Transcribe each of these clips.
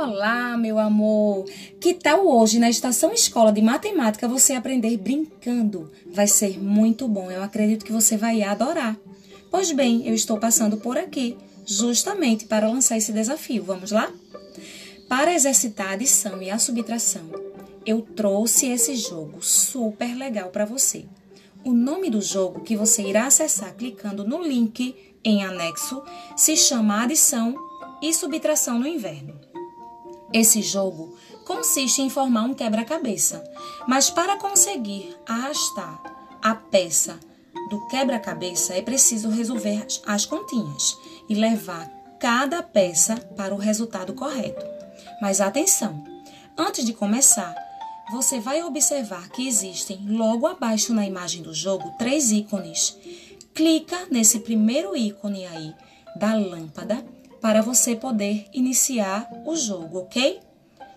Olá, meu amor! Que tal hoje na estação escola de matemática você aprender brincando? Vai ser muito bom, eu acredito que você vai adorar. Pois bem, eu estou passando por aqui justamente para lançar esse desafio. Vamos lá? Para exercitar a adição e a subtração, eu trouxe esse jogo super legal para você. O nome do jogo que você irá acessar clicando no link em anexo se chama Adição e Subtração no Inverno. Esse jogo consiste em formar um quebra-cabeça, mas para conseguir arrastar a peça do quebra-cabeça é preciso resolver as continhas e levar cada peça para o resultado correto. Mas atenção! Antes de começar, você vai observar que existem logo abaixo na imagem do jogo três ícones. Clica nesse primeiro ícone aí da lâmpada para você poder iniciar o jogo, ok?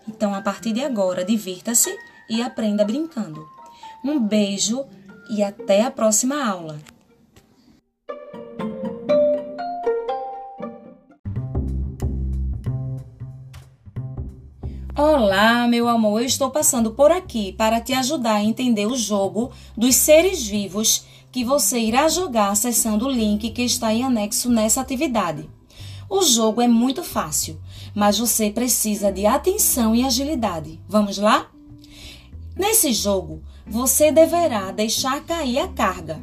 Então, a partir de agora, divirta-se e aprenda brincando. Um beijo e até a próxima aula! Olá, meu amor, eu estou passando por aqui para te ajudar a entender o jogo dos seres vivos que você irá jogar acessando o link que está em anexo nessa atividade. O jogo é muito fácil, mas você precisa de atenção e agilidade. Vamos lá? Nesse jogo, você deverá deixar cair a carga,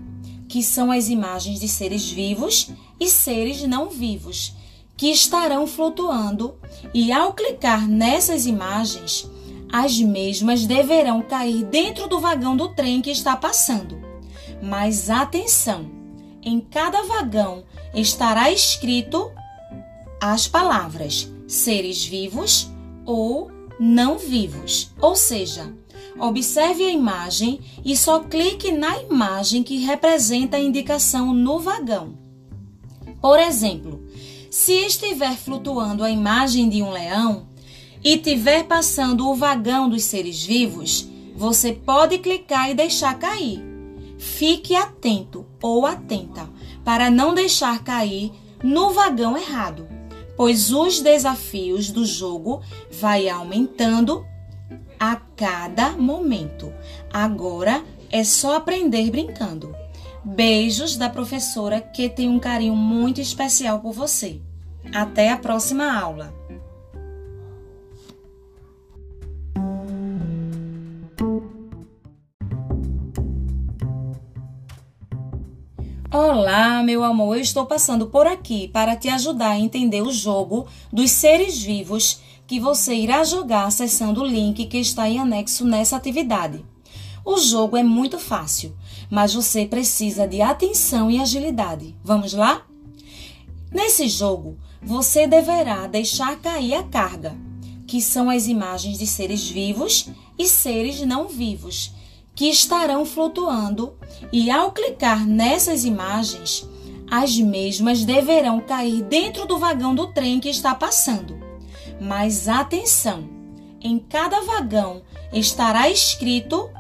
que são as imagens de seres vivos e seres não vivos, que estarão flutuando, e ao clicar nessas imagens, as mesmas deverão cair dentro do vagão do trem que está passando. Mas atenção! Em cada vagão estará escrito as palavras seres vivos ou não vivos. Ou seja, observe a imagem e só clique na imagem que representa a indicação no vagão. Por exemplo, se estiver flutuando a imagem de um leão e tiver passando o vagão dos seres vivos, você pode clicar e deixar cair. Fique atento ou atenta para não deixar cair no vagão errado pois os desafios do jogo vai aumentando a cada momento. Agora é só aprender brincando. Beijos da professora que tem um carinho muito especial por você. Até a próxima aula. Olá, meu amor, eu estou passando por aqui para te ajudar a entender o jogo dos seres vivos que você irá jogar acessando o link que está em anexo nessa atividade. O jogo é muito fácil, mas você precisa de atenção e agilidade. Vamos lá? Nesse jogo, você deverá deixar cair a carga, que são as imagens de seres vivos e seres não vivos que estarão flutuando, e ao clicar nessas imagens, as mesmas deverão cair dentro do vagão do trem que está passando. Mas atenção! Em cada vagão estará escrito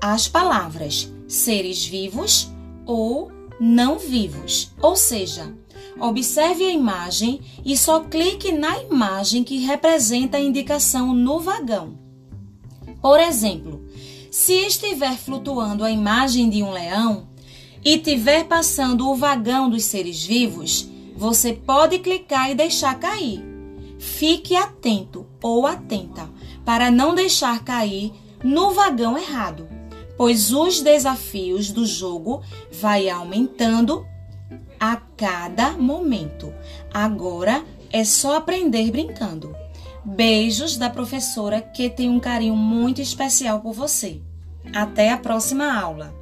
as palavras seres vivos ou não vivos. Ou seja, observe a imagem e só clique na imagem que representa a indicação no vagão. Por exemplo, se estiver flutuando a imagem de um leão e tiver passando o vagão dos seres vivos, você pode clicar e deixar cair. Fique atento ou atenta para não deixar cair no vagão errado, pois os desafios do jogo vai aumentando a cada momento. Agora é só aprender brincando. Beijos da professora que tem um carinho muito especial por você. Até a próxima aula!